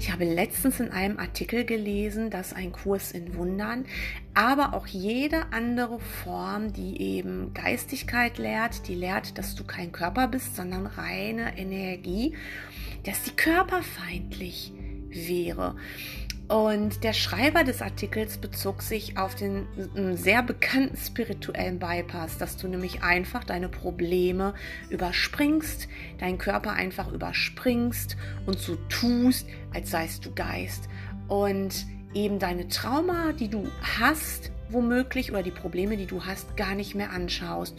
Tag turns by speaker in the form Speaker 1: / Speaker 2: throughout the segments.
Speaker 1: Ich habe letztens in einem Artikel gelesen, dass ein Kurs in Wundern, aber auch jede andere Form, die eben Geistigkeit lehrt, die lehrt, dass du kein Körper bist, sondern reine Energie, dass die körperfeindlich wäre. Und der Schreiber des Artikels bezog sich auf den sehr bekannten spirituellen Bypass, dass du nämlich einfach deine Probleme überspringst, deinen Körper einfach überspringst und so tust, als seist du Geist. Und eben deine Trauma, die du hast, womöglich, oder die Probleme, die du hast, gar nicht mehr anschaust.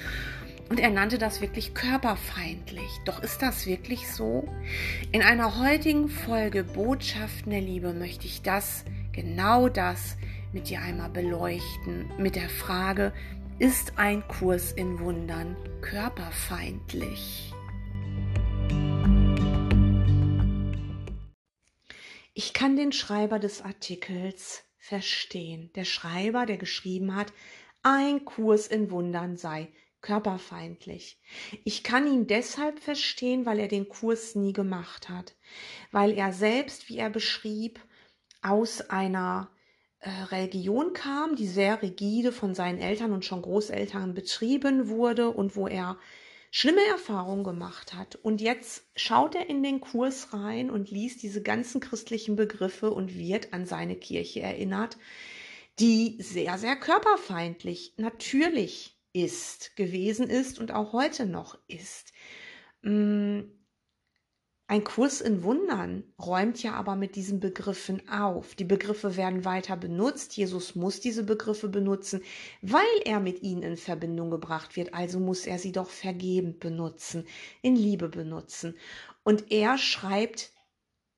Speaker 1: Und er nannte das wirklich körperfeindlich. Doch ist das wirklich so? In einer heutigen Folge Botschaften der Liebe möchte ich das, genau das, mit dir einmal beleuchten. Mit der Frage, ist ein Kurs in Wundern körperfeindlich? Ich kann den Schreiber des Artikels verstehen. Der Schreiber, der geschrieben hat, ein Kurs in Wundern sei körperfeindlich. Ich kann ihn deshalb verstehen, weil er den Kurs nie gemacht hat, weil er selbst, wie er beschrieb, aus einer äh, Religion kam, die sehr rigide von seinen Eltern und schon Großeltern betrieben wurde und wo er schlimme Erfahrungen gemacht hat. Und jetzt schaut er in den Kurs rein und liest diese ganzen christlichen Begriffe und wird an seine Kirche erinnert, die sehr, sehr körperfeindlich natürlich ist, gewesen ist und auch heute noch ist. Mm, ein Kurs in Wundern räumt ja aber mit diesen Begriffen auf. Die Begriffe werden weiter benutzt. Jesus muss diese Begriffe benutzen, weil er mit ihnen in Verbindung gebracht wird. Also muss er sie doch vergebend benutzen, in Liebe benutzen. Und er schreibt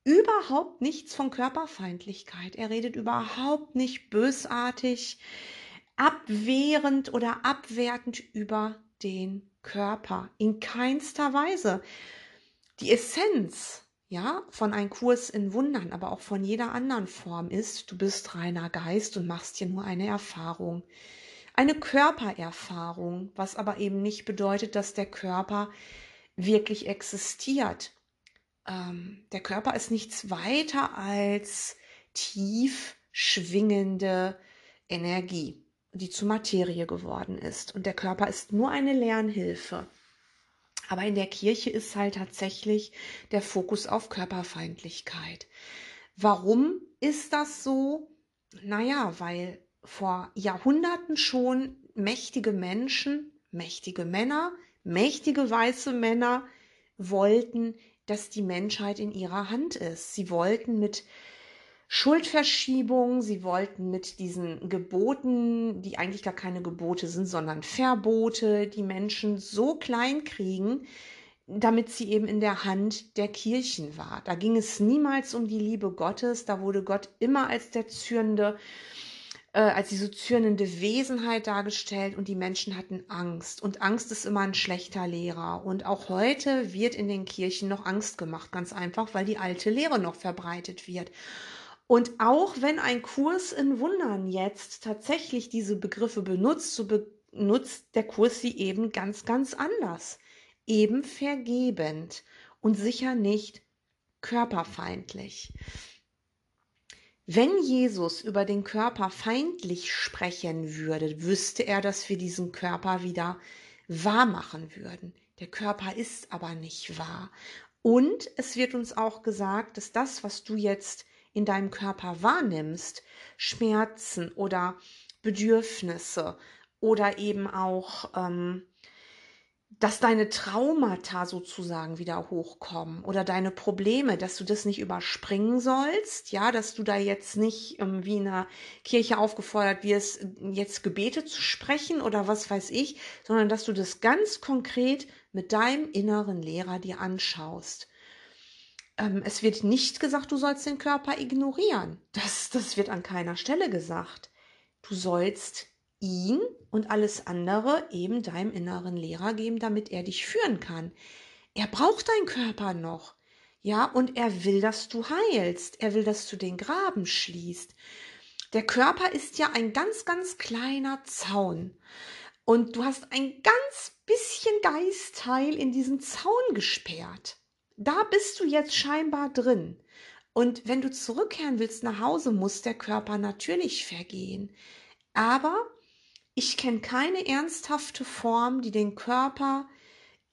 Speaker 1: überhaupt nichts von Körperfeindlichkeit. Er redet überhaupt nicht bösartig abwehrend oder abwertend über den Körper. In keinster Weise. Die Essenz ja, von einem Kurs in Wundern, aber auch von jeder anderen Form ist, du bist reiner Geist und machst hier nur eine Erfahrung. Eine Körpererfahrung, was aber eben nicht bedeutet, dass der Körper wirklich existiert. Ähm, der Körper ist nichts weiter als tief schwingende Energie die zu Materie geworden ist. Und der Körper ist nur eine Lernhilfe. Aber in der Kirche ist halt tatsächlich der Fokus auf Körperfeindlichkeit. Warum ist das so? Naja, weil vor Jahrhunderten schon mächtige Menschen, mächtige Männer, mächtige weiße Männer wollten, dass die Menschheit in ihrer Hand ist. Sie wollten mit Schuldverschiebung. Sie wollten mit diesen Geboten, die eigentlich gar keine Gebote sind, sondern Verbote, die Menschen so klein kriegen, damit sie eben in der Hand der Kirchen war. Da ging es niemals um die Liebe Gottes, da wurde Gott immer als der zürnende, äh, als diese zürnende Wesenheit dargestellt und die Menschen hatten Angst. Und Angst ist immer ein schlechter Lehrer. Und auch heute wird in den Kirchen noch Angst gemacht, ganz einfach, weil die alte Lehre noch verbreitet wird. Und auch wenn ein Kurs in Wundern jetzt tatsächlich diese Begriffe benutzt, so benutzt der Kurs sie eben ganz, ganz anders. Eben vergebend und sicher nicht körperfeindlich. Wenn Jesus über den Körper feindlich sprechen würde, wüsste er, dass wir diesen Körper wieder wahr machen würden. Der Körper ist aber nicht wahr. Und es wird uns auch gesagt, dass das, was du jetzt in deinem Körper wahrnimmst, Schmerzen oder Bedürfnisse oder eben auch, ähm, dass deine Traumata sozusagen wieder hochkommen oder deine Probleme, dass du das nicht überspringen sollst, ja, dass du da jetzt nicht ähm, wie in einer Kirche aufgefordert wirst, jetzt Gebete zu sprechen oder was weiß ich, sondern dass du das ganz konkret mit deinem inneren Lehrer dir anschaust es wird nicht gesagt, du sollst den Körper ignorieren. Das, das wird an keiner Stelle gesagt. Du sollst ihn und alles andere eben deinem inneren Lehrer geben, damit er dich führen kann. Er braucht deinen Körper noch. Ja, und er will, dass du heilst. Er will, dass du den Graben schließt. Der Körper ist ja ein ganz, ganz kleiner Zaun. Und du hast ein ganz bisschen Geistteil in diesen Zaun gesperrt da bist du jetzt scheinbar drin. Und wenn du zurückkehren willst nach Hause, muss der Körper natürlich vergehen. Aber ich kenne keine ernsthafte Form, die den Körper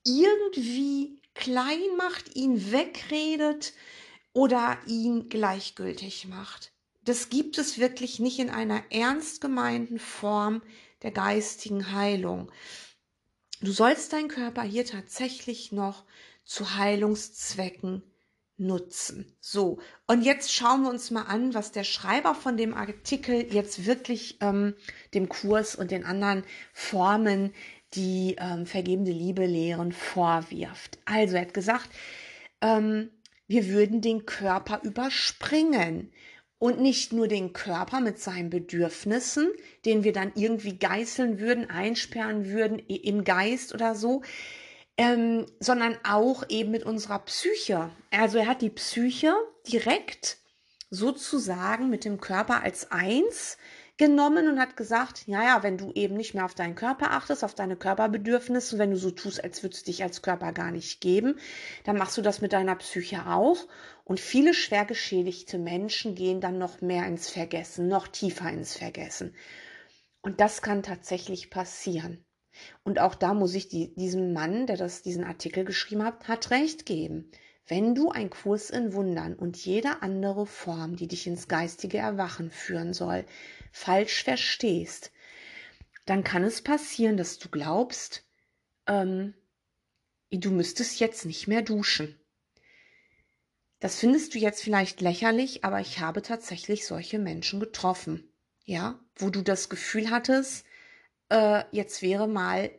Speaker 1: irgendwie klein macht, ihn wegredet oder ihn gleichgültig macht. Das gibt es wirklich nicht in einer ernst gemeinten Form der geistigen Heilung. Du sollst deinen Körper hier tatsächlich noch zu Heilungszwecken nutzen. So, und jetzt schauen wir uns mal an, was der Schreiber von dem Artikel jetzt wirklich ähm, dem Kurs und den anderen Formen, die ähm, vergebende Liebe lehren, vorwirft. Also er hat gesagt, ähm, wir würden den Körper überspringen und nicht nur den Körper mit seinen Bedürfnissen, den wir dann irgendwie geißeln würden, einsperren würden im Geist oder so, ähm, sondern auch eben mit unserer Psyche. Also er hat die Psyche direkt sozusagen mit dem Körper als eins genommen und hat gesagt, ja, ja, wenn du eben nicht mehr auf deinen Körper achtest, auf deine Körperbedürfnisse, wenn du so tust, als würdest du dich als Körper gar nicht geben, dann machst du das mit deiner Psyche auch. Und viele schwer geschädigte Menschen gehen dann noch mehr ins Vergessen, noch tiefer ins Vergessen. Und das kann tatsächlich passieren. Und auch da muss ich die, diesem Mann, der das, diesen Artikel geschrieben hat, hat recht geben. Wenn du ein Kurs in Wundern und jede andere Form, die dich ins geistige Erwachen führen soll, falsch verstehst, dann kann es passieren, dass du glaubst, ähm, du müsstest jetzt nicht mehr duschen. Das findest du jetzt vielleicht lächerlich, aber ich habe tatsächlich solche Menschen getroffen. Ja, wo du das Gefühl hattest, äh, jetzt wäre mal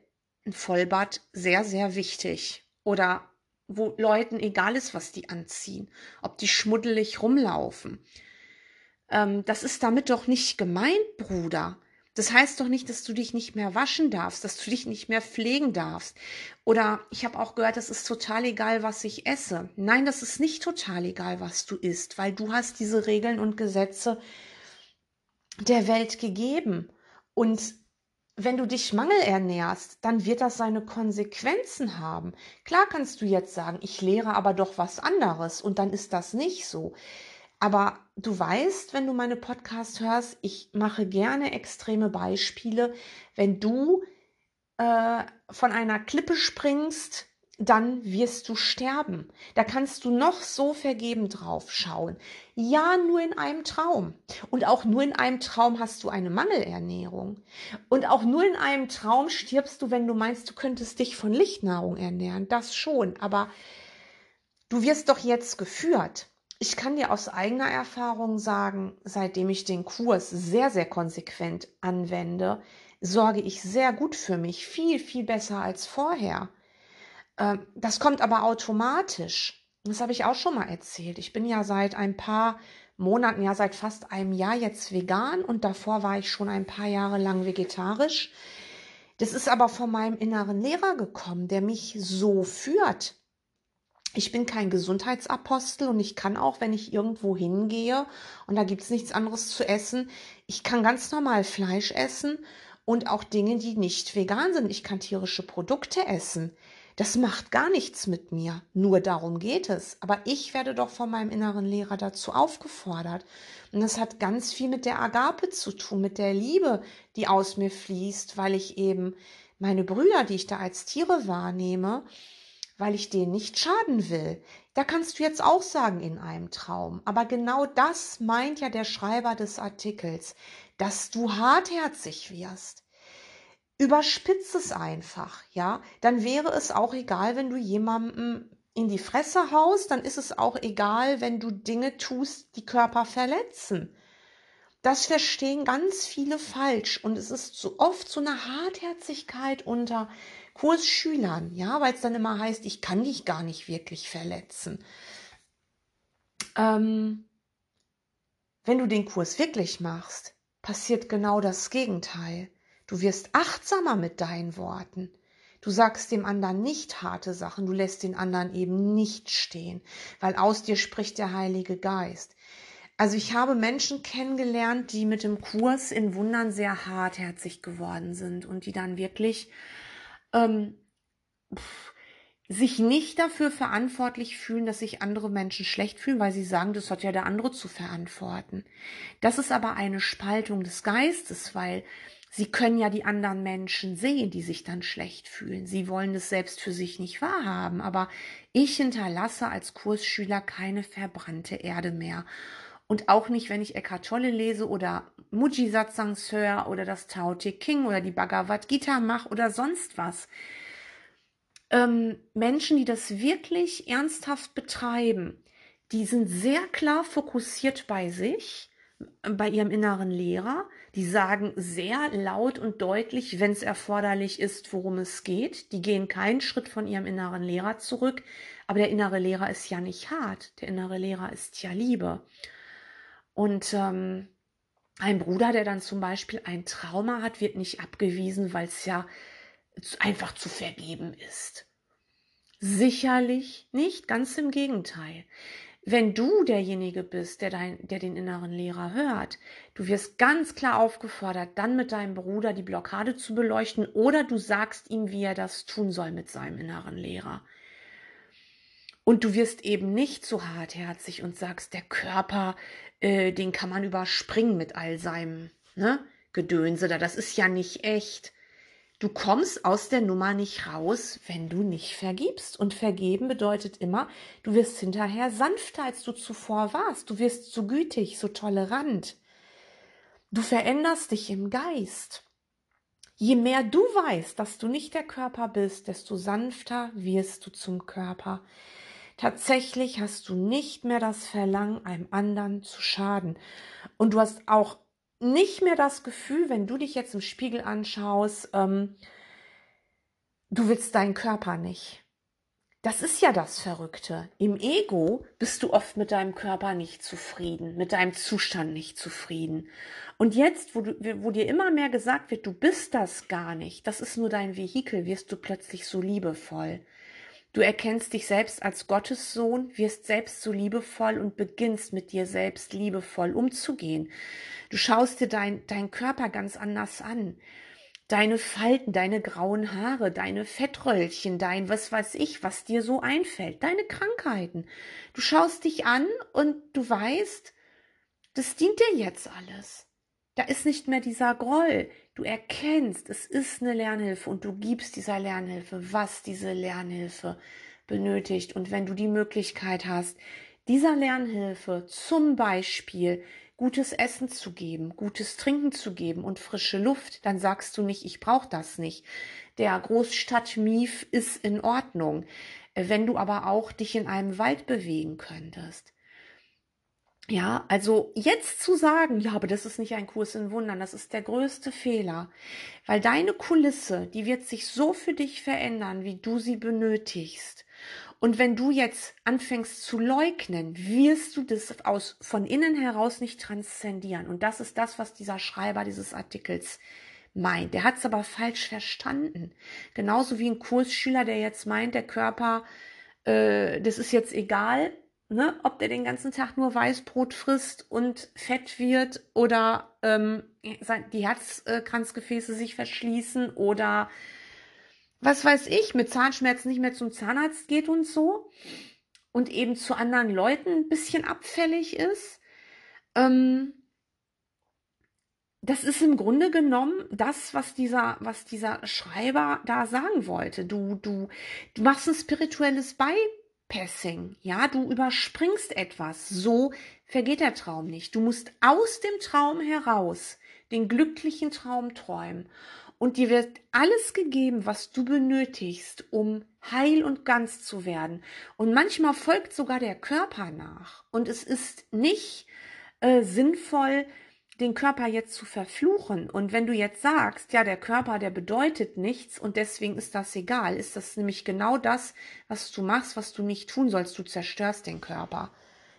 Speaker 1: ein Vollbad sehr, sehr wichtig. Oder wo Leuten egal ist, was die anziehen, ob die schmuddelig rumlaufen. Ähm, das ist damit doch nicht gemeint, Bruder. Das heißt doch nicht, dass du dich nicht mehr waschen darfst, dass du dich nicht mehr pflegen darfst. Oder ich habe auch gehört, es ist total egal, was ich esse. Nein, das ist nicht total egal, was du isst, weil du hast diese Regeln und Gesetze der Welt gegeben. Und wenn du dich mangelernährst, dann wird das seine Konsequenzen haben. Klar kannst du jetzt sagen, ich lehre aber doch was anderes und dann ist das nicht so. Aber du weißt, wenn du meine Podcasts hörst, ich mache gerne extreme Beispiele. Wenn du äh, von einer Klippe springst, dann wirst du sterben. Da kannst du noch so vergeben drauf schauen. Ja, nur in einem Traum. Und auch nur in einem Traum hast du eine Mangelernährung. Und auch nur in einem Traum stirbst du, wenn du meinst, du könntest dich von Lichtnahrung ernähren. Das schon. Aber du wirst doch jetzt geführt. Ich kann dir aus eigener Erfahrung sagen, seitdem ich den Kurs sehr, sehr konsequent anwende, sorge ich sehr gut für mich. Viel, viel besser als vorher. Ähm, das kommt aber automatisch. Das habe ich auch schon mal erzählt. Ich bin ja seit ein paar Monaten, ja seit fast einem Jahr jetzt vegan und davor war ich schon ein paar Jahre lang vegetarisch. Das ist aber von meinem inneren Lehrer gekommen, der mich so führt. Ich bin kein Gesundheitsapostel und ich kann auch, wenn ich irgendwo hingehe und da gibt es nichts anderes zu essen, ich kann ganz normal Fleisch essen und auch Dinge, die nicht vegan sind. Ich kann tierische Produkte essen. Das macht gar nichts mit mir. Nur darum geht es. Aber ich werde doch von meinem inneren Lehrer dazu aufgefordert. Und das hat ganz viel mit der Agape zu tun, mit der Liebe, die aus mir fließt, weil ich eben meine Brüder, die ich da als Tiere wahrnehme, weil ich denen nicht schaden will. Da kannst du jetzt auch sagen in einem Traum. Aber genau das meint ja der Schreiber des Artikels, dass du hartherzig wirst. Überspitz es einfach, ja. Dann wäre es auch egal, wenn du jemandem in die Fresse haust, dann ist es auch egal, wenn du Dinge tust, die Körper verletzen. Das verstehen ganz viele falsch und es ist so oft so eine Hartherzigkeit unter Kursschülern, ja, weil es dann immer heißt, ich kann dich gar nicht wirklich verletzen. Ähm, wenn du den Kurs wirklich machst, passiert genau das Gegenteil. Du wirst achtsamer mit deinen Worten. Du sagst dem anderen nicht harte Sachen, du lässt den anderen eben nicht stehen, weil aus dir spricht der Heilige Geist. Also ich habe Menschen kennengelernt, die mit dem Kurs in Wundern sehr hartherzig geworden sind und die dann wirklich ähm, sich nicht dafür verantwortlich fühlen, dass sich andere Menschen schlecht fühlen, weil sie sagen, das hat ja der andere zu verantworten. Das ist aber eine Spaltung des Geistes, weil sie können ja die anderen Menschen sehen, die sich dann schlecht fühlen. Sie wollen es selbst für sich nicht wahrhaben, aber ich hinterlasse als Kursschüler keine verbrannte Erde mehr. Und auch nicht, wenn ich Eckhart Tolle lese oder Muji Satsangs höre oder das Tao Te King oder die Bhagavad Gita mache oder sonst was ähm, Menschen, die das wirklich ernsthaft betreiben, die sind sehr klar fokussiert bei sich, bei ihrem inneren Lehrer. Die sagen sehr laut und deutlich, wenn es erforderlich ist, worum es geht. Die gehen keinen Schritt von ihrem inneren Lehrer zurück. Aber der innere Lehrer ist ja nicht hart. Der innere Lehrer ist ja Liebe. Und ähm, ein Bruder, der dann zum Beispiel ein Trauma hat, wird nicht abgewiesen, weil es ja einfach zu vergeben ist. Sicherlich nicht, ganz im Gegenteil. Wenn du derjenige bist, der, dein, der den inneren Lehrer hört, du wirst ganz klar aufgefordert, dann mit deinem Bruder die Blockade zu beleuchten oder du sagst ihm, wie er das tun soll mit seinem inneren Lehrer. Und du wirst eben nicht so hartherzig und sagst, der Körper, äh, den kann man überspringen mit all seinem ne, Gedönse da. Das ist ja nicht echt. Du kommst aus der Nummer nicht raus, wenn du nicht vergibst. Und vergeben bedeutet immer, du wirst hinterher sanfter, als du zuvor warst. Du wirst so gütig, so tolerant. Du veränderst dich im Geist. Je mehr du weißt, dass du nicht der Körper bist, desto sanfter wirst du zum Körper. Tatsächlich hast du nicht mehr das Verlangen, einem anderen zu schaden. Und du hast auch nicht mehr das Gefühl, wenn du dich jetzt im Spiegel anschaust, ähm, du willst deinen Körper nicht. Das ist ja das Verrückte. Im Ego bist du oft mit deinem Körper nicht zufrieden, mit deinem Zustand nicht zufrieden. Und jetzt, wo, du, wo dir immer mehr gesagt wird, du bist das gar nicht, das ist nur dein Vehikel, wirst du plötzlich so liebevoll. Du erkennst dich selbst als Gottes Sohn, wirst selbst so liebevoll und beginnst mit dir selbst liebevoll umzugehen. Du schaust dir dein, dein Körper ganz anders an. Deine Falten, deine grauen Haare, deine Fettröllchen, dein was weiß ich, was dir so einfällt, deine Krankheiten. Du schaust dich an und du weißt, das dient dir jetzt alles. Da ist nicht mehr dieser Groll. Du erkennst, es ist eine Lernhilfe und du gibst dieser Lernhilfe, was diese Lernhilfe benötigt. Und wenn du die Möglichkeit hast, dieser Lernhilfe zum Beispiel gutes Essen zu geben, gutes Trinken zu geben und frische Luft, dann sagst du nicht, ich brauche das nicht. Der Großstadtmief ist in Ordnung. Wenn du aber auch dich in einem Wald bewegen könntest, ja, also jetzt zu sagen, ja, aber das ist nicht ein Kurs in Wundern, das ist der größte Fehler, weil deine Kulisse, die wird sich so für dich verändern, wie du sie benötigst. Und wenn du jetzt anfängst zu leugnen, wirst du das aus, von innen heraus nicht transzendieren. Und das ist das, was dieser Schreiber dieses Artikels meint. Der hat es aber falsch verstanden. Genauso wie ein Kursschüler, der jetzt meint, der Körper, äh, das ist jetzt egal, ne, ob der den ganzen Tag nur Weißbrot frisst und fett wird oder ähm, die Herzkranzgefäße sich verschließen oder was weiß ich, mit Zahnschmerzen nicht mehr zum Zahnarzt geht und so und eben zu anderen Leuten ein bisschen abfällig ist. Ähm, das ist im Grunde genommen das, was dieser, was dieser Schreiber da sagen wollte. Du, du, du machst ein spirituelles Bei Passing. Ja, du überspringst etwas. So vergeht der Traum nicht. Du musst aus dem Traum heraus den glücklichen Traum träumen. Und dir wird alles gegeben, was du benötigst, um heil und ganz zu werden. Und manchmal folgt sogar der Körper nach. Und es ist nicht äh, sinnvoll, den Körper jetzt zu verfluchen. Und wenn du jetzt sagst, ja, der Körper, der bedeutet nichts und deswegen ist das egal, ist das nämlich genau das, was du machst, was du nicht tun sollst. Du zerstörst den Körper.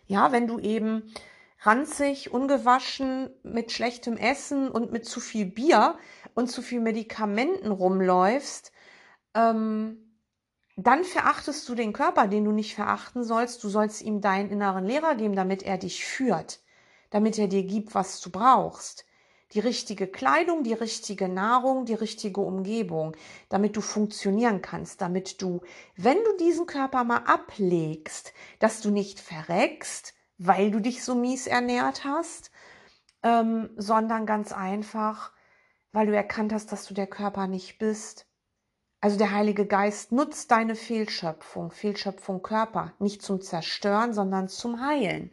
Speaker 1: Ja, wenn du eben ranzig, ungewaschen, mit schlechtem Essen und mit zu viel Bier und zu viel Medikamenten rumläufst, ähm, dann verachtest du den Körper, den du nicht verachten sollst. Du sollst ihm deinen inneren Lehrer geben, damit er dich führt damit er dir gibt, was du brauchst. die richtige Kleidung, die richtige Nahrung, die richtige Umgebung, damit du funktionieren kannst, damit du, wenn du diesen Körper mal ablegst, dass du nicht verreckst, weil du dich so mies ernährt hast, ähm, sondern ganz einfach, weil du erkannt hast, dass du der Körper nicht bist. Also der Heilige Geist nutzt deine Fehlschöpfung, Fehlschöpfung Körper, nicht zum Zerstören, sondern zum Heilen.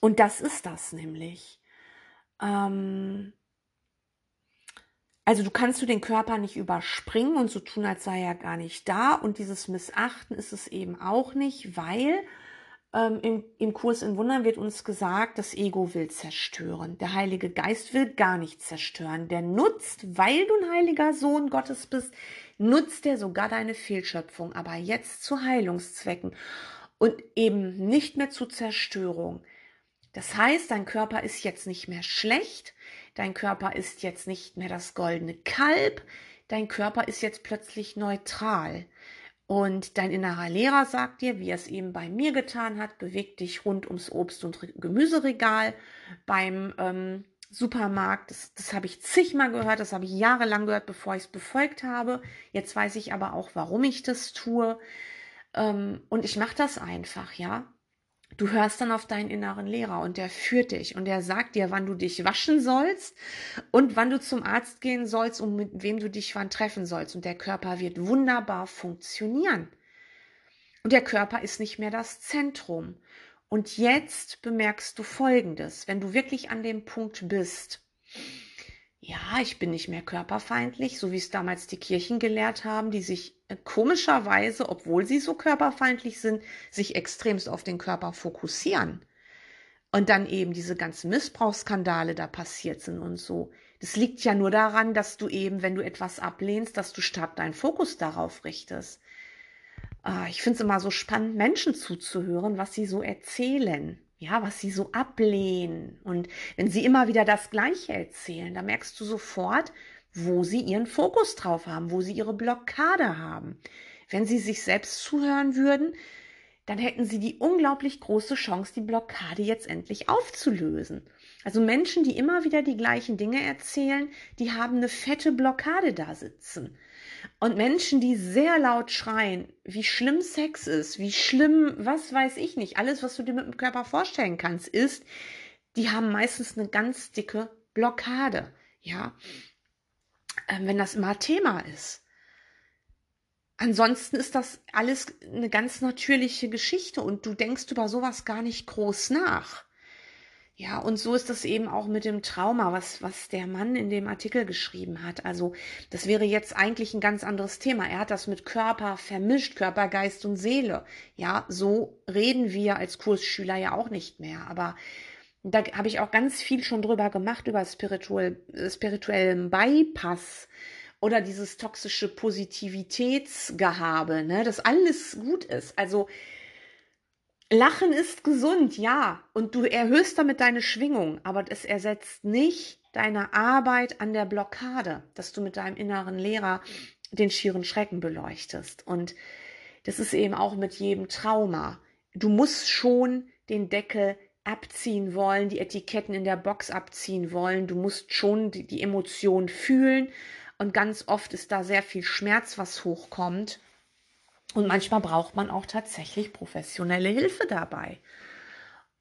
Speaker 1: Und das ist das nämlich. Ähm also du kannst du den Körper nicht überspringen und so tun, als sei er gar nicht da. Und dieses Missachten ist es eben auch nicht, weil ähm, im, im Kurs in Wundern wird uns gesagt, das Ego will zerstören. Der Heilige Geist will gar nicht zerstören. Der nutzt, weil du ein heiliger Sohn Gottes bist, nutzt er sogar deine Fehlschöpfung, aber jetzt zu Heilungszwecken und eben nicht mehr zu Zerstörung. Das heißt, dein Körper ist jetzt nicht mehr schlecht, dein Körper ist jetzt nicht mehr das goldene Kalb, dein Körper ist jetzt plötzlich neutral. Und dein innerer Lehrer sagt dir, wie er es eben bei mir getan hat, beweg dich rund ums Obst- und Gemüseregal beim ähm, Supermarkt. Das, das habe ich zigmal gehört, das habe ich jahrelang gehört, bevor ich es befolgt habe. Jetzt weiß ich aber auch, warum ich das tue. Ähm, und ich mache das einfach, ja. Du hörst dann auf deinen inneren Lehrer und der führt dich und der sagt dir, wann du dich waschen sollst und wann du zum Arzt gehen sollst und mit wem du dich wann treffen sollst. Und der Körper wird wunderbar funktionieren. Und der Körper ist nicht mehr das Zentrum. Und jetzt bemerkst du Folgendes, wenn du wirklich an dem Punkt bist, ja, ich bin nicht mehr körperfeindlich, so wie es damals die Kirchen gelehrt haben, die sich komischerweise, obwohl sie so körperfeindlich sind, sich extremst auf den Körper fokussieren. Und dann eben diese ganzen Missbrauchsskandale da passiert sind und so. Das liegt ja nur daran, dass du eben, wenn du etwas ablehnst, dass du stark deinen Fokus darauf richtest. Ah, ich finde es immer so spannend, Menschen zuzuhören, was sie so erzählen ja, was sie so ablehnen. Und wenn sie immer wieder das Gleiche erzählen, da merkst du sofort, wo sie ihren Fokus drauf haben, wo sie ihre Blockade haben. Wenn sie sich selbst zuhören würden, dann hätten sie die unglaublich große Chance, die Blockade jetzt endlich aufzulösen. Also Menschen, die immer wieder die gleichen Dinge erzählen, die haben eine fette Blockade da sitzen. Und Menschen, die sehr laut schreien, wie schlimm Sex ist, wie schlimm, was weiß ich nicht, alles, was du dir mit dem Körper vorstellen kannst, ist, die haben meistens eine ganz dicke Blockade. Ja, wenn das immer Thema ist. Ansonsten ist das alles eine ganz natürliche Geschichte und du denkst über sowas gar nicht groß nach. Ja, und so ist das eben auch mit dem Trauma, was, was der Mann in dem Artikel geschrieben hat. Also, das wäre jetzt eigentlich ein ganz anderes Thema. Er hat das mit Körper vermischt, Körper, Geist und Seele. Ja, so reden wir als Kursschüler ja auch nicht mehr. Aber da habe ich auch ganz viel schon drüber gemacht, über spirituell, spirituellen Bypass oder dieses toxische Positivitätsgehabe, ne, dass alles gut ist. Also, Lachen ist gesund, ja, und du erhöhst damit deine Schwingung, aber es ersetzt nicht deine Arbeit an der Blockade, dass du mit deinem inneren Lehrer den schieren Schrecken beleuchtest. Und das ist eben auch mit jedem Trauma. Du musst schon den Deckel abziehen wollen, die Etiketten in der Box abziehen wollen. Du musst schon die, die Emotion fühlen. Und ganz oft ist da sehr viel Schmerz, was hochkommt. Und manchmal braucht man auch tatsächlich professionelle Hilfe dabei.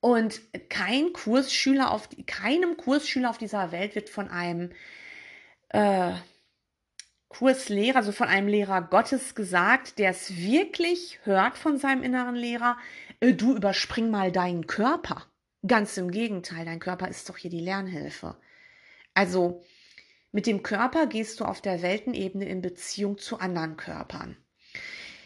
Speaker 1: Und kein Kursschüler auf keinem Kursschüler auf dieser Welt wird von einem äh, Kurslehrer, also von einem Lehrer Gottes gesagt, der es wirklich hört von seinem inneren Lehrer, äh, du überspring mal deinen Körper. Ganz im Gegenteil, dein Körper ist doch hier die Lernhilfe. Also mit dem Körper gehst du auf der Weltenebene in Beziehung zu anderen Körpern.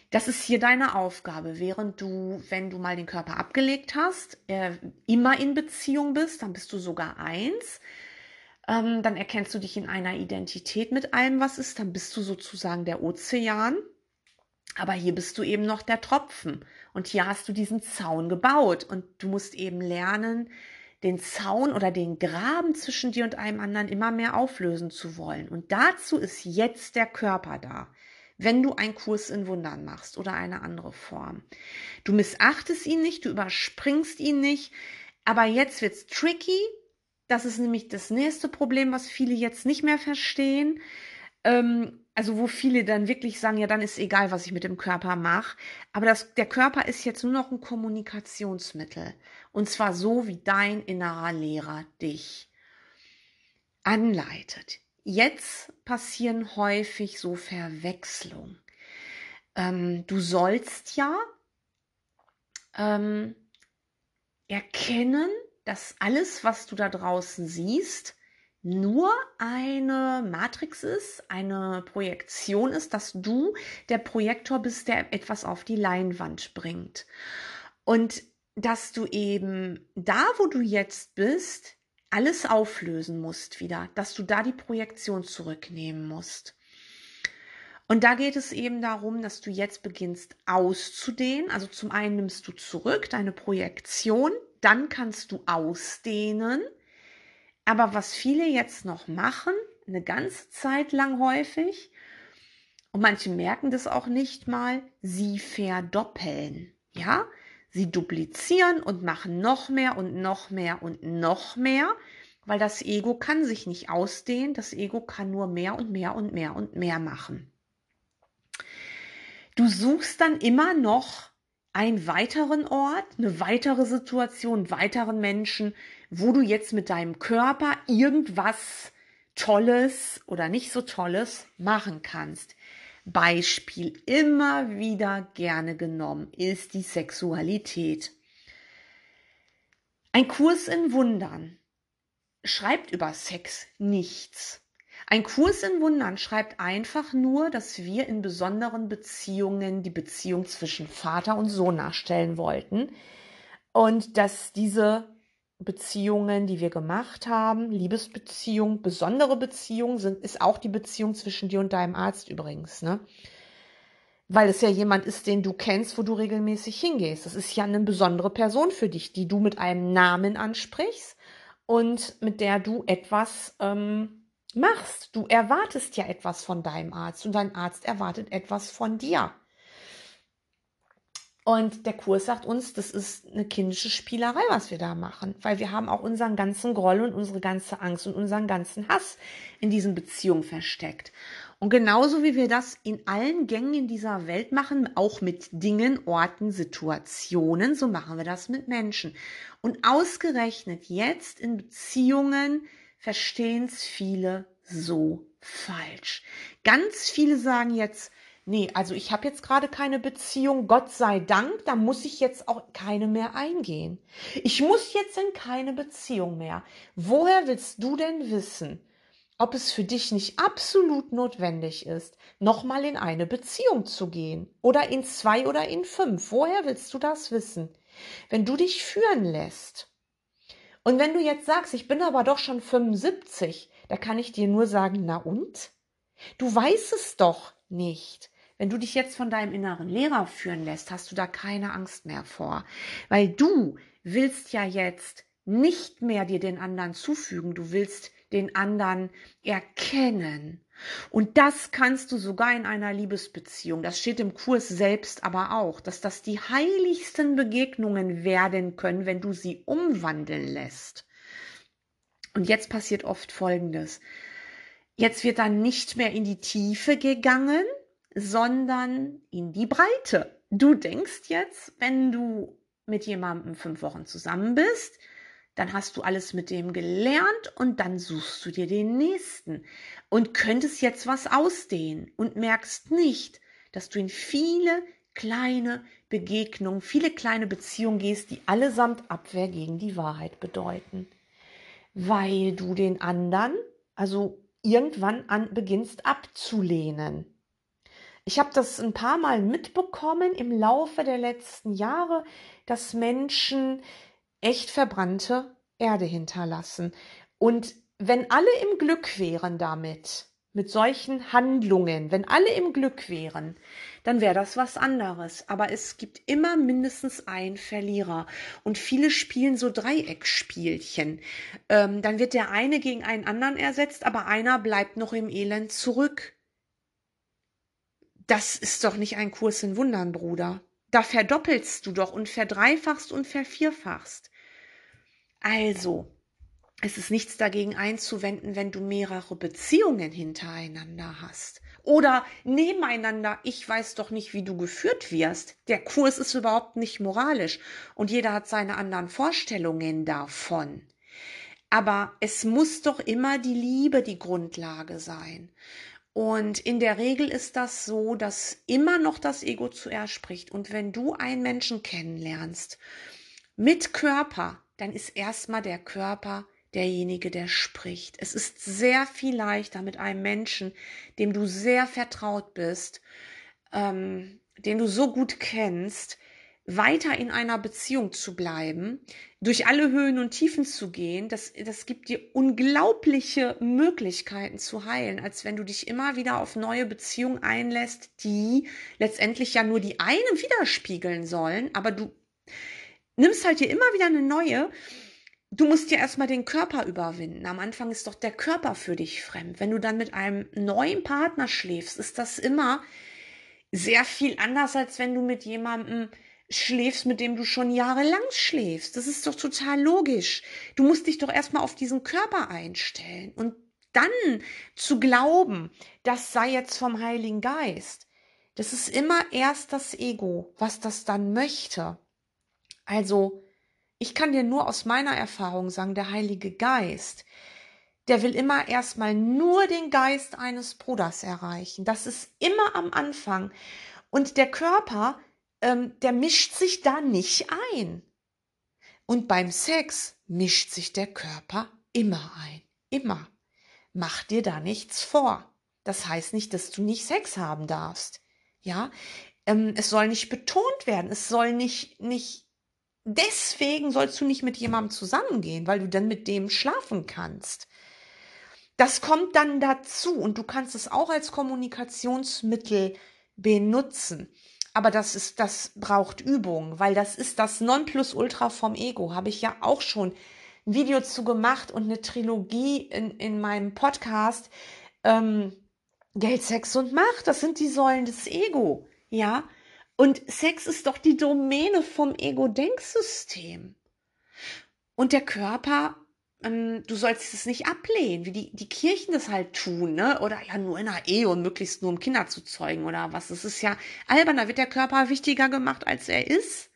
Speaker 1: Das ist hier deine Aufgabe, während du, wenn du mal den Körper abgelegt hast, äh, immer in Beziehung bist, dann bist du sogar eins. Ähm, dann erkennst du dich in einer Identität mit allem, was ist. Dann bist du sozusagen der Ozean. Aber hier bist du eben noch der Tropfen. Und hier hast du diesen Zaun gebaut. Und du musst eben lernen, den Zaun oder den Graben zwischen dir und einem anderen immer mehr auflösen zu wollen. Und dazu ist jetzt der Körper da wenn du einen Kurs in Wundern machst oder eine andere Form. Du missachtest ihn nicht, du überspringst ihn nicht, aber jetzt wird's tricky, das ist nämlich das nächste Problem, was viele jetzt nicht mehr verstehen. Ähm, also wo viele dann wirklich sagen, ja, dann ist egal, was ich mit dem Körper mache. Aber das, der Körper ist jetzt nur noch ein Kommunikationsmittel. Und zwar so, wie dein innerer Lehrer dich anleitet. Jetzt passieren häufig so Verwechslungen. Ähm, du sollst ja ähm, erkennen, dass alles, was du da draußen siehst, nur eine Matrix ist, eine Projektion ist, dass du der Projektor bist, der etwas auf die Leinwand bringt. Und dass du eben da, wo du jetzt bist, alles auflösen musst wieder, dass du da die Projektion zurücknehmen musst. Und da geht es eben darum, dass du jetzt beginnst auszudehnen. Also zum einen nimmst du zurück deine Projektion, dann kannst du ausdehnen. Aber was viele jetzt noch machen, eine ganze Zeit lang häufig, und manche merken das auch nicht mal, sie verdoppeln. Ja, sie duplizieren und machen noch mehr und noch mehr und noch mehr, weil das Ego kann sich nicht ausdehnen. Das Ego kann nur mehr und mehr und mehr und mehr machen. Du suchst dann immer noch einen weiteren Ort, eine weitere Situation, weiteren Menschen, wo du jetzt mit deinem Körper irgendwas Tolles oder nicht so Tolles machen kannst. Beispiel immer wieder gerne genommen ist die Sexualität. Ein Kurs in Wundern schreibt über Sex nichts. Ein Kurs in Wundern schreibt einfach nur, dass wir in besonderen Beziehungen die Beziehung zwischen Vater und Sohn nachstellen wollten und dass diese Beziehungen, die wir gemacht haben, Liebesbeziehungen, besondere Beziehungen sind, ist auch die Beziehung zwischen dir und deinem Arzt übrigens, ne? Weil es ja jemand ist, den du kennst, wo du regelmäßig hingehst. Das ist ja eine besondere Person für dich, die du mit einem Namen ansprichst und mit der du etwas ähm, machst. Du erwartest ja etwas von deinem Arzt und dein Arzt erwartet etwas von dir. Und der Kurs sagt uns, das ist eine kindische Spielerei, was wir da machen, weil wir haben auch unseren ganzen Groll und unsere ganze Angst und unseren ganzen Hass in diesen Beziehungen versteckt. Und genauso wie wir das in allen Gängen in dieser Welt machen, auch mit Dingen, Orten, Situationen, so machen wir das mit Menschen. Und ausgerechnet jetzt in Beziehungen verstehen es viele so falsch. Ganz viele sagen jetzt, nee, also ich habe jetzt gerade keine Beziehung, Gott sei Dank, da muss ich jetzt auch keine mehr eingehen. Ich muss jetzt in keine Beziehung mehr. Woher willst du denn wissen, ob es für dich nicht absolut notwendig ist, nochmal in eine Beziehung zu gehen oder in zwei oder in fünf? Woher willst du das wissen? Wenn du dich führen lässt. Und wenn du jetzt sagst, ich bin aber doch schon 75, da kann ich dir nur sagen, na und? Du weißt es doch nicht. Wenn du dich jetzt von deinem inneren Lehrer führen lässt, hast du da keine Angst mehr vor, weil du willst ja jetzt nicht mehr dir den anderen zufügen, du willst den anderen erkennen. Und das kannst du sogar in einer Liebesbeziehung. Das steht im Kurs selbst aber auch, dass das die heiligsten Begegnungen werden können, wenn du sie umwandeln lässt. Und jetzt passiert oft Folgendes. Jetzt wird dann nicht mehr in die Tiefe gegangen, sondern in die Breite. Du denkst jetzt, wenn du mit jemandem fünf Wochen zusammen bist, dann hast du alles mit dem gelernt und dann suchst du dir den nächsten und könntest jetzt was ausdehnen und merkst nicht, dass du in viele kleine Begegnungen, viele kleine Beziehungen gehst, die allesamt Abwehr gegen die Wahrheit bedeuten. Weil du den anderen, also irgendwann an beginnst abzulehnen. Ich habe das ein paar Mal mitbekommen im Laufe der letzten Jahre, dass Menschen echt verbrannte Erde hinterlassen. Und wenn alle im Glück wären damit, mit solchen Handlungen, wenn alle im Glück wären, dann wäre das was anderes. Aber es gibt immer mindestens einen Verlierer. Und viele spielen so Dreieckspielchen. Ähm, dann wird der eine gegen einen anderen ersetzt, aber einer bleibt noch im Elend zurück. Das ist doch nicht ein Kurs in Wundern, Bruder. Da verdoppelst du doch und verdreifachst und vervierfachst. Also, es ist nichts dagegen einzuwenden, wenn du mehrere Beziehungen hintereinander hast. Oder nebeneinander, ich weiß doch nicht, wie du geführt wirst. Der Kurs ist überhaupt nicht moralisch und jeder hat seine anderen Vorstellungen davon. Aber es muss doch immer die Liebe die Grundlage sein. Und in der Regel ist das so, dass immer noch das Ego zuerst spricht. Und wenn du einen Menschen kennenlernst mit Körper, dann ist erstmal der Körper derjenige, der spricht. Es ist sehr viel leichter mit einem Menschen, dem du sehr vertraut bist, ähm, den du so gut kennst, weiter in einer Beziehung zu bleiben, durch alle Höhen und Tiefen zu gehen, das, das gibt dir unglaubliche Möglichkeiten zu heilen, als wenn du dich immer wieder auf neue Beziehungen einlässt, die letztendlich ja nur die einen widerspiegeln sollen, aber du nimmst halt dir immer wieder eine neue du musst ja erstmal den Körper überwinden. Am Anfang ist doch der Körper für dich fremd. Wenn du dann mit einem neuen Partner schläfst, ist das immer sehr viel anders, als wenn du mit jemandem schläfst, mit dem du schon jahrelang schläfst. Das ist doch total logisch. Du musst dich doch erstmal auf diesen Körper einstellen und dann zu glauben, das sei jetzt vom Heiligen Geist. Das ist immer erst das Ego, was das dann möchte. Also, ich kann dir nur aus meiner Erfahrung sagen, der Heilige Geist, der will immer erstmal nur den Geist eines Bruders erreichen. Das ist immer am Anfang. Und der Körper, ähm, der mischt sich da nicht ein. Und beim Sex mischt sich der Körper immer ein. Immer. Mach dir da nichts vor. Das heißt nicht, dass du nicht Sex haben darfst. Ja, ähm, es soll nicht betont werden. Es soll nicht, nicht deswegen sollst du nicht mit jemandem zusammengehen, weil du dann mit dem schlafen kannst. Das kommt dann dazu und du kannst es auch als Kommunikationsmittel benutzen. Aber das ist, das braucht Übung, weil das ist das Nonplusultra vom Ego. Habe ich ja auch schon ein Video zu gemacht und eine Trilogie in, in meinem Podcast. Ähm, Geld, Sex und Macht, das sind die Säulen des Ego. Ja, und Sex ist doch die Domäne vom Ego-Denksystem. Und der Körper, ähm, du sollst es nicht ablehnen, wie die, die Kirchen das halt tun, ne? Oder ja, nur in der Ehe und möglichst nur um Kinder zu zeugen oder was. Das ist ja albern, da wird der Körper wichtiger gemacht, als er ist.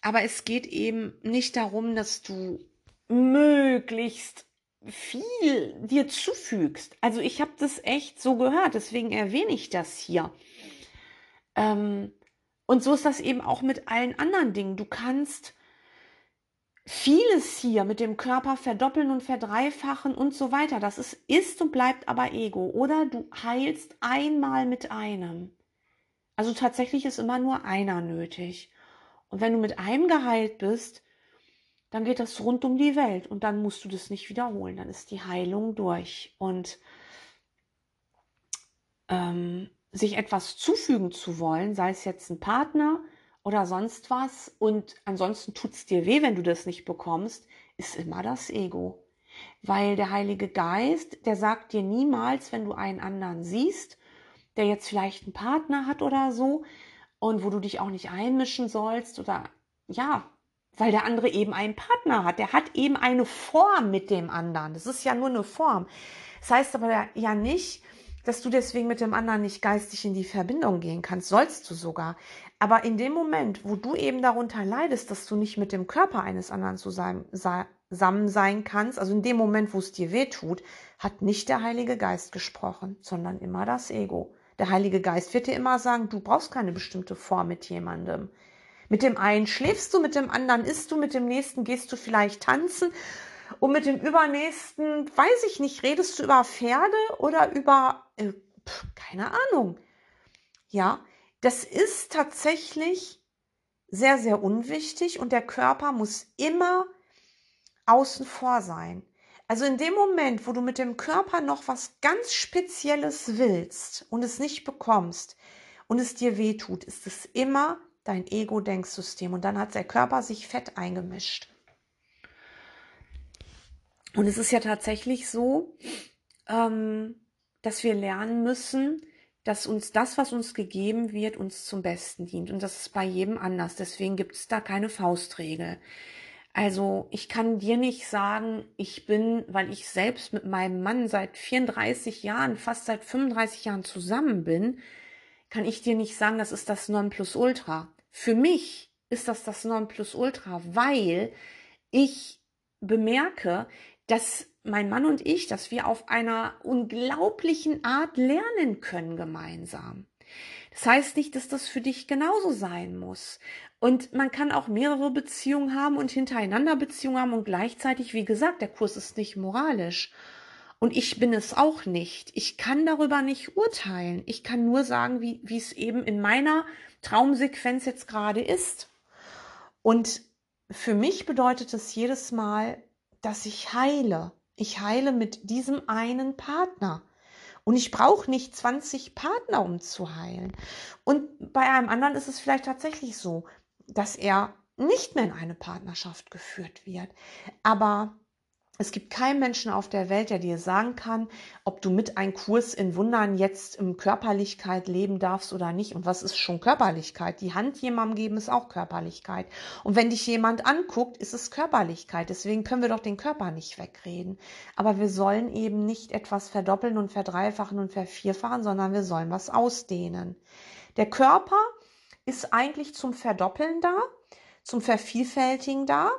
Speaker 1: Aber es geht eben nicht darum, dass du möglichst viel dir zufügst. Also ich habe das echt so gehört, deswegen erwähne ich das hier. Ähm, und so ist das eben auch mit allen anderen Dingen. Du kannst vieles hier mit dem Körper verdoppeln und verdreifachen und so weiter. Das ist, ist und bleibt aber Ego. Oder du heilst einmal mit einem. Also tatsächlich ist immer nur einer nötig. Und wenn du mit einem geheilt bist, dann geht das rund um die Welt und dann musst du das nicht wiederholen. Dann ist die Heilung durch. Und ähm, sich etwas zufügen zu wollen, sei es jetzt ein Partner oder sonst was, und ansonsten tut es dir weh, wenn du das nicht bekommst, ist immer das Ego. Weil der Heilige Geist, der sagt dir niemals, wenn du einen anderen siehst, der jetzt vielleicht einen Partner hat oder so, und wo du dich auch nicht einmischen sollst oder ja, weil der andere eben einen Partner hat. Der hat eben eine Form mit dem anderen. Das ist ja nur eine Form. Das heißt aber ja nicht, dass du deswegen mit dem anderen nicht geistig in die Verbindung gehen kannst, sollst du sogar. Aber in dem Moment, wo du eben darunter leidest, dass du nicht mit dem Körper eines anderen zusammen sein kannst, also in dem Moment, wo es dir weh tut, hat nicht der Heilige Geist gesprochen, sondern immer das Ego. Der Heilige Geist wird dir immer sagen, du brauchst keine bestimmte Form mit jemandem. Mit dem einen schläfst du, mit dem anderen isst du, mit dem nächsten gehst du vielleicht tanzen und mit dem übernächsten, weiß ich nicht, redest du über Pferde oder über, äh, pf, keine Ahnung. Ja, das ist tatsächlich sehr, sehr unwichtig und der Körper muss immer außen vor sein. Also in dem Moment, wo du mit dem Körper noch was ganz Spezielles willst und es nicht bekommst und es dir weh tut, ist es immer dein Ego-Denksystem und dann hat der Körper sich fett eingemischt. Und es ist ja tatsächlich so, ähm, dass wir lernen müssen, dass uns das, was uns gegeben wird, uns zum Besten dient. Und das ist bei jedem anders. Deswegen gibt es da keine Faustregel. Also ich kann dir nicht sagen, ich bin, weil ich selbst mit meinem Mann seit 34 Jahren, fast seit 35 Jahren zusammen bin, kann ich dir nicht sagen, das ist das Nonplusultra. Für mich ist das das Nonplusultra, weil ich bemerke, dass mein Mann und ich, dass wir auf einer unglaublichen Art lernen können gemeinsam. Das heißt nicht, dass das für dich genauso sein muss. Und man kann auch mehrere Beziehungen haben und hintereinander Beziehungen haben und gleichzeitig, wie gesagt, der Kurs ist nicht moralisch. Und ich bin es auch nicht. Ich kann darüber nicht urteilen. Ich kann nur sagen, wie, wie es eben in meiner Traumsequenz jetzt gerade ist. Und für mich bedeutet es jedes Mal, dass ich heile. Ich heile mit diesem einen Partner. Und ich brauche nicht 20 Partner, um zu heilen. Und bei einem anderen ist es vielleicht tatsächlich so, dass er nicht mehr in eine Partnerschaft geführt wird. Aber es gibt keinen Menschen auf der Welt, der dir sagen kann, ob du mit einem Kurs in Wundern jetzt im Körperlichkeit leben darfst oder nicht. Und was ist schon Körperlichkeit? Die Hand jemandem geben ist auch Körperlichkeit. Und wenn dich jemand anguckt, ist es Körperlichkeit. Deswegen können wir doch den Körper nicht wegreden. Aber wir sollen eben nicht etwas verdoppeln und verdreifachen und vervierfachen, sondern wir sollen was ausdehnen. Der Körper ist eigentlich zum Verdoppeln da, zum Vervielfältigen da.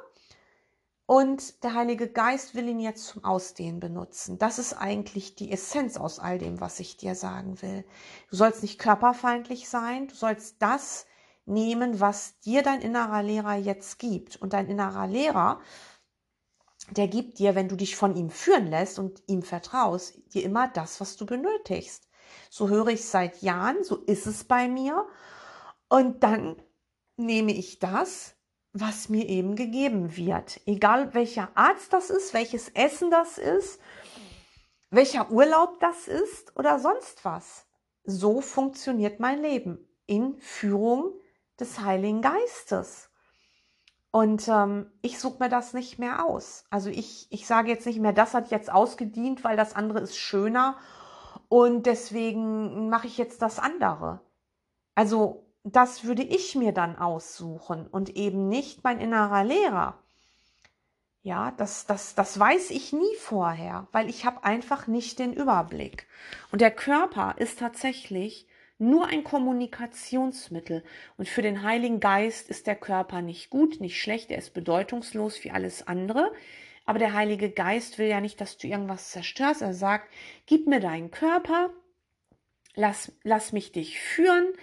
Speaker 1: Und der Heilige Geist will ihn jetzt zum Ausdehnen benutzen. Das ist eigentlich die Essenz aus all dem, was ich dir sagen will. Du sollst nicht körperfeindlich sein, du sollst das nehmen, was dir dein innerer Lehrer jetzt gibt. Und dein innerer Lehrer, der gibt dir, wenn du dich von ihm führen lässt und ihm vertraust, dir immer das, was du benötigst. So höre ich seit Jahren, so ist es bei mir. Und dann nehme ich das, was mir eben gegeben wird. Egal welcher Arzt das ist, welches Essen das ist, welcher Urlaub das ist oder sonst was. So funktioniert mein Leben in Führung des Heiligen Geistes. Und ähm, ich suche mir das nicht mehr aus. Also ich, ich sage jetzt nicht mehr, das hat jetzt ausgedient, weil das andere ist schöner und deswegen mache ich jetzt das andere. Also das würde ich mir dann aussuchen und eben nicht mein innerer Lehrer. Ja, das, das, das weiß ich nie vorher, weil ich habe einfach nicht den Überblick. Und der Körper ist tatsächlich nur ein Kommunikationsmittel. Und für den Heiligen Geist ist der Körper nicht gut, nicht schlecht, er ist bedeutungslos wie alles andere. Aber der Heilige Geist will ja nicht, dass du irgendwas zerstörst. Er sagt, gib mir deinen Körper, lass, lass mich dich führen,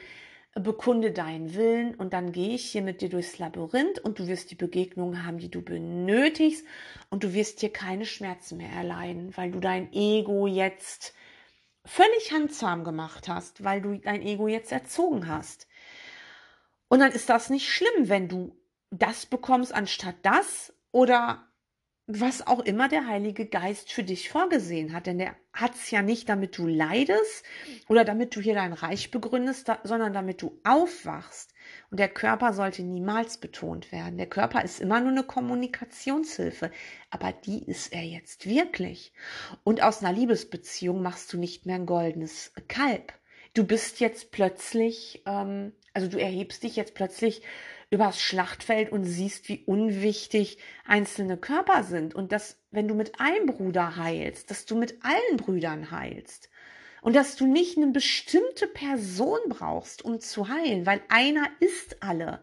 Speaker 1: bekunde deinen Willen und dann gehe ich hier mit dir durchs Labyrinth und du wirst die Begegnungen haben, die du benötigst und du wirst dir keine Schmerzen mehr erleiden, weil du dein Ego jetzt völlig handsam gemacht hast, weil du dein Ego jetzt erzogen hast. Und dann ist das nicht schlimm, wenn du das bekommst anstatt das oder was auch immer der Heilige Geist für dich vorgesehen hat. Denn der hat es ja nicht, damit du leidest oder damit du hier dein Reich begründest, sondern damit du aufwachst. Und der Körper sollte niemals betont werden. Der Körper ist immer nur eine Kommunikationshilfe, aber die ist er jetzt wirklich. Und aus einer Liebesbeziehung machst du nicht mehr ein goldenes Kalb. Du bist jetzt plötzlich, ähm, also du erhebst dich jetzt plötzlich übers Schlachtfeld und siehst, wie unwichtig einzelne Körper sind und dass, wenn du mit einem Bruder heilst, dass du mit allen Brüdern heilst und dass du nicht eine bestimmte Person brauchst, um zu heilen, weil einer ist alle.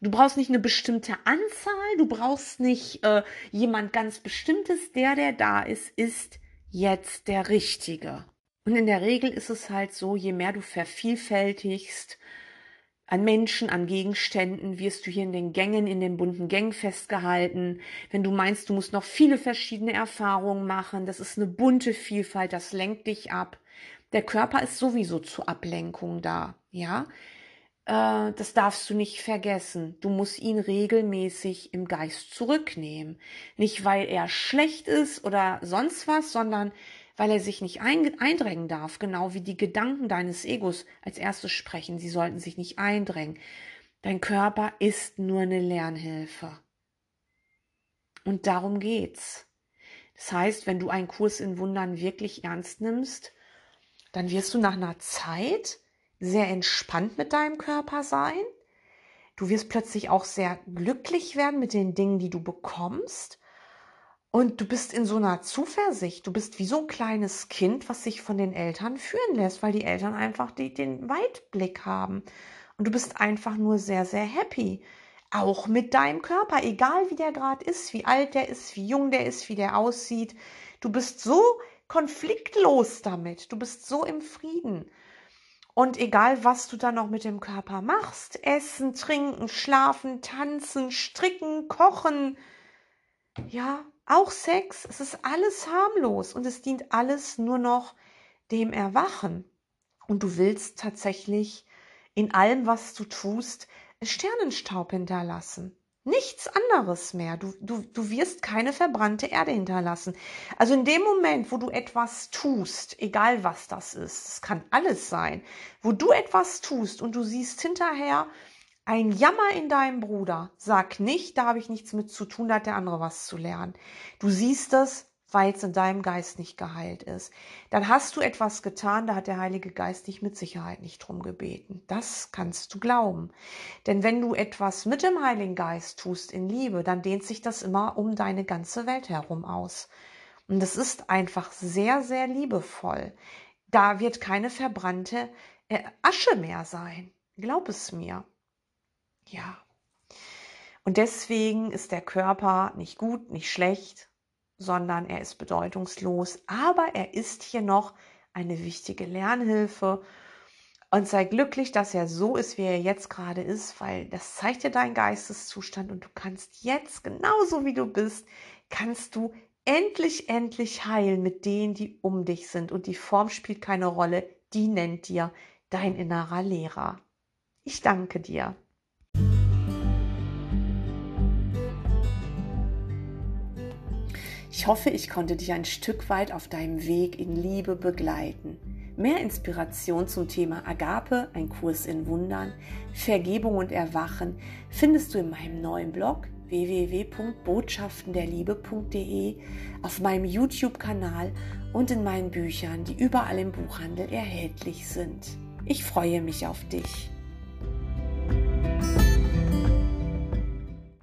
Speaker 1: Du brauchst nicht eine bestimmte Anzahl, du brauchst nicht äh, jemand ganz Bestimmtes. Der, der da ist, ist jetzt der Richtige. Und in der Regel ist es halt so, je mehr du vervielfältigst, an Menschen, an Gegenständen wirst du hier in den Gängen, in den bunten Gängen festgehalten. Wenn du meinst, du musst noch viele verschiedene Erfahrungen machen, das ist eine bunte Vielfalt, das lenkt dich ab. Der Körper ist sowieso zur Ablenkung da, ja. Äh, das darfst du nicht vergessen. Du musst ihn regelmäßig im Geist zurücknehmen. Nicht, weil er schlecht ist oder sonst was, sondern weil er sich nicht eindrängen darf, genau wie die Gedanken deines Egos als erstes sprechen. Sie sollten sich nicht eindrängen. Dein Körper ist nur eine Lernhilfe. Und darum geht's. Das heißt, wenn du einen Kurs in Wundern wirklich ernst nimmst, dann wirst du nach einer Zeit sehr entspannt mit deinem Körper sein. Du wirst plötzlich auch sehr glücklich werden mit den Dingen, die du bekommst. Und du bist in so einer Zuversicht. Du bist wie so ein kleines Kind, was sich von den Eltern führen lässt, weil die Eltern einfach die, den Weitblick haben. Und du bist einfach nur sehr, sehr happy. Auch mit deinem Körper, egal wie der gerade ist, wie alt der ist, wie jung der ist, wie der aussieht. Du bist so konfliktlos damit. Du bist so im Frieden. Und egal, was du dann noch mit dem Körper machst, essen, trinken, schlafen, tanzen, stricken, kochen, ja, auch Sex, es ist alles harmlos und es dient alles nur noch dem Erwachen. Und du willst tatsächlich in allem, was du tust, Sternenstaub hinterlassen. Nichts anderes mehr. Du, du, du wirst keine verbrannte Erde hinterlassen. Also in dem Moment, wo du etwas tust, egal was das ist, es kann alles sein, wo du etwas tust und du siehst hinterher ein Jammer in deinem Bruder, sag nicht, da habe ich nichts mit zu tun, da hat der andere was zu lernen. Du siehst es, weil es in deinem Geist nicht geheilt ist. Dann hast du etwas getan, da hat der Heilige Geist dich mit Sicherheit nicht drum gebeten. Das kannst du glauben. Denn wenn du etwas mit dem Heiligen Geist tust in Liebe, dann dehnt sich das immer um deine ganze Welt herum aus. Und das ist einfach sehr, sehr liebevoll. Da wird keine verbrannte äh, Asche mehr sein. Glaub es mir. Ja. Und deswegen ist der Körper nicht gut, nicht schlecht, sondern er ist bedeutungslos, aber er ist hier noch eine wichtige Lernhilfe. Und sei glücklich, dass er so ist, wie er jetzt gerade ist, weil das zeigt dir deinen Geisteszustand und du kannst jetzt, genauso wie du bist, kannst du endlich, endlich heilen mit denen, die um dich sind. Und die Form spielt keine Rolle, die nennt dir dein innerer Lehrer. Ich danke dir. Ich hoffe, ich konnte dich ein Stück weit auf deinem Weg in Liebe begleiten. Mehr Inspiration zum Thema Agape, ein Kurs in Wundern, Vergebung und Erwachen findest du in meinem neuen Blog www.botschaftenderliebe.de, auf meinem YouTube-Kanal und in meinen Büchern, die überall im Buchhandel erhältlich sind. Ich freue mich auf dich.